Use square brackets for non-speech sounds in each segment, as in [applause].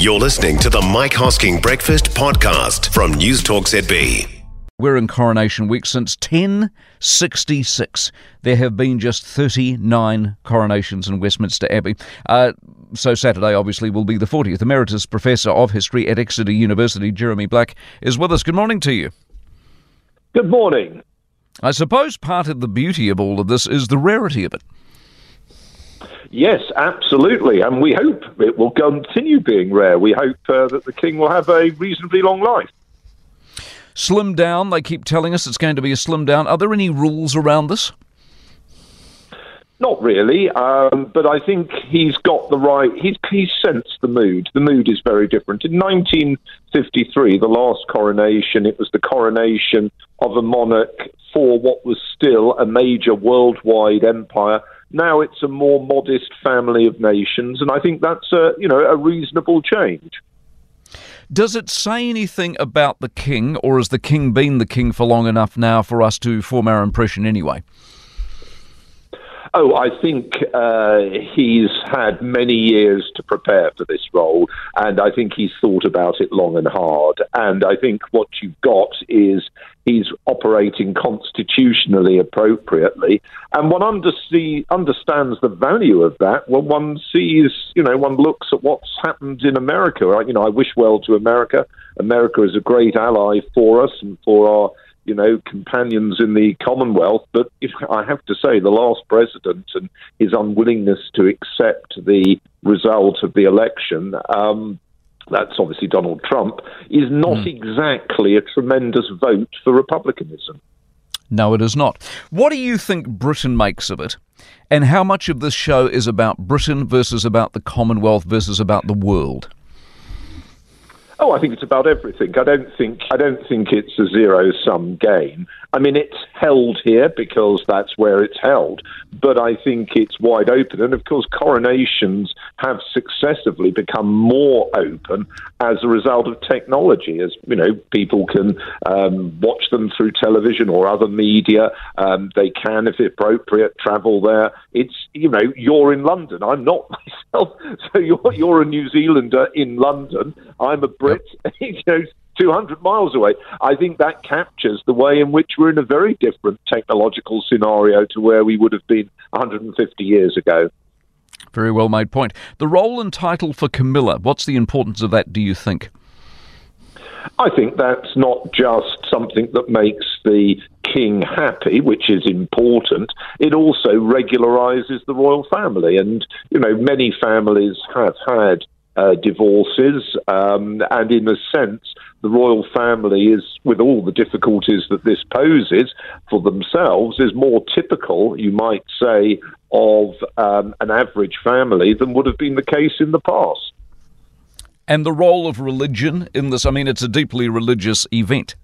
You're listening to the Mike Hosking Breakfast Podcast from News Talk ZB. We're in Coronation Week since 1066. There have been just 39 coronations in Westminster Abbey. Uh, so Saturday, obviously, will be the 40th. Emeritus Professor of History at Exeter University, Jeremy Black, is with us. Good morning to you. Good morning. I suppose part of the beauty of all of this is the rarity of it. Yes, absolutely. And we hope it will continue being rare. We hope uh, that the King will have a reasonably long life. Slim down, they keep telling us it's going to be a slim down. Are there any rules around this? Not really, um, but I think he's got the right. He's he's sensed the mood. The mood is very different. In 1953, the last coronation, it was the coronation of a monarch for what was still a major worldwide empire. Now it's a more modest family of nations, and I think that's a you know a reasonable change. Does it say anything about the king, or has the king been the king for long enough now for us to form our impression anyway? Oh, I think uh, he's had many years to prepare for this role, and I think he's thought about it long and hard. And I think what you've got is he's operating constitutionally appropriately, and one undersee, understands the value of that when one sees, you know, one looks at what's happened in America. You know, I wish well to America. America is a great ally for us and for our you know, companions in the Commonwealth. But if, I have to say, the last president and his unwillingness to accept the result of the election. Um, that's obviously Donald Trump, is not mm. exactly a tremendous vote for republicanism. No, it is not. What do you think Britain makes of it? And how much of this show is about Britain versus about the Commonwealth versus about the world? Oh, I think it's about everything. I don't think I don't think it's a zero sum game. I mean, it's held here because that's where it's held, but I think it's wide open. And of course, coronations have successively become more open as a result of technology. As you know, people can um, watch them through television or other media. Um, they can, if appropriate, travel there. It's you know, you're in London. I'm not [laughs] myself, so you're you're a New Zealander in London. I'm a. [laughs] you know, 200 miles away. I think that captures the way in which we're in a very different technological scenario to where we would have been 150 years ago. Very well made point. The role and title for Camilla, what's the importance of that, do you think? I think that's not just something that makes the king happy, which is important. It also regularizes the royal family. And, you know, many families have had uh, divorces, um, and in a sense, the royal family is, with all the difficulties that this poses for themselves, is more typical, you might say, of um, an average family than would have been the case in the past. And the role of religion in this, I mean, it's a deeply religious event.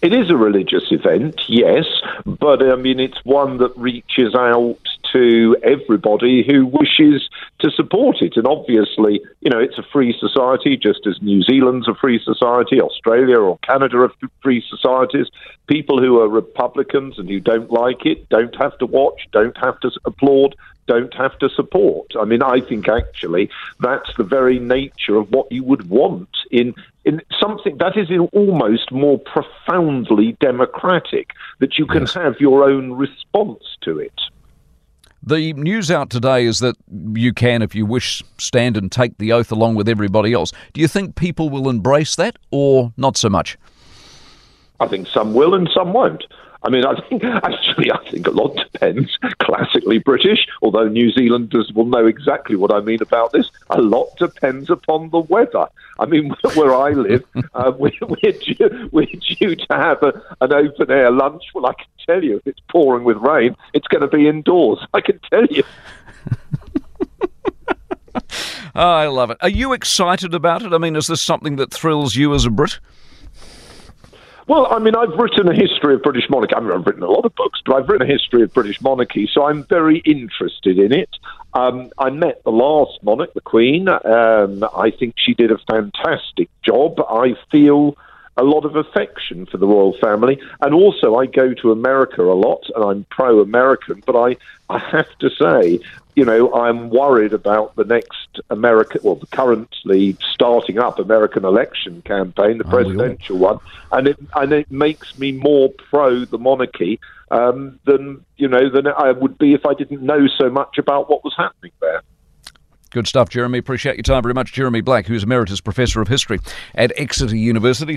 It is a religious event, yes, but I mean, it's one that reaches out to everybody who wishes to support it. And obviously, you know, it's a free society, just as New Zealand's a free society, Australia or Canada are free societies. People who are Republicans and who don't like it don't have to watch, don't have to applaud, don't have to support. I mean, I think actually that's the very nature of what you would want in in something that is almost more profoundly democratic, that you can yes. have your own response to it. The news out today is that you can, if you wish, stand and take the oath along with everybody else. Do you think people will embrace that or not so much? I think some will and some won't. I mean, I think actually, I think a lot depends. Classically British, although New Zealanders will know exactly what I mean about this. A lot depends upon the weather. I mean, [laughs] where I live, uh, [laughs] we're, we're, due, we're, due, to have a, an open air lunch. Well, I can tell you, if it's pouring with rain, it's going to be indoors. [laughs] I can tell you. oh, I love it. Are you excited about it? I mean, is this something that thrills you as a Brit? Well, I mean, I've written a history of British monarchy. I mean, I've written a lot of books, but I've written a history of British monarchy, so I'm very interested in it. Um, I met the last monarch, the Queen. Um, I think she did a fantastic job. I feel a lot of affection for the royal family. And also, I go to America a lot and I'm pro American, but I, I have to say, you know, I'm worried about the next American, well, the currently starting up American election campaign, the presidential one, and it and it makes me more pro the monarchy um, than you know than I would be if I didn't know so much about what was happening there. Good stuff, Jeremy. Appreciate your time very much, Jeremy Black, who's Emeritus Professor of History at Exeter University.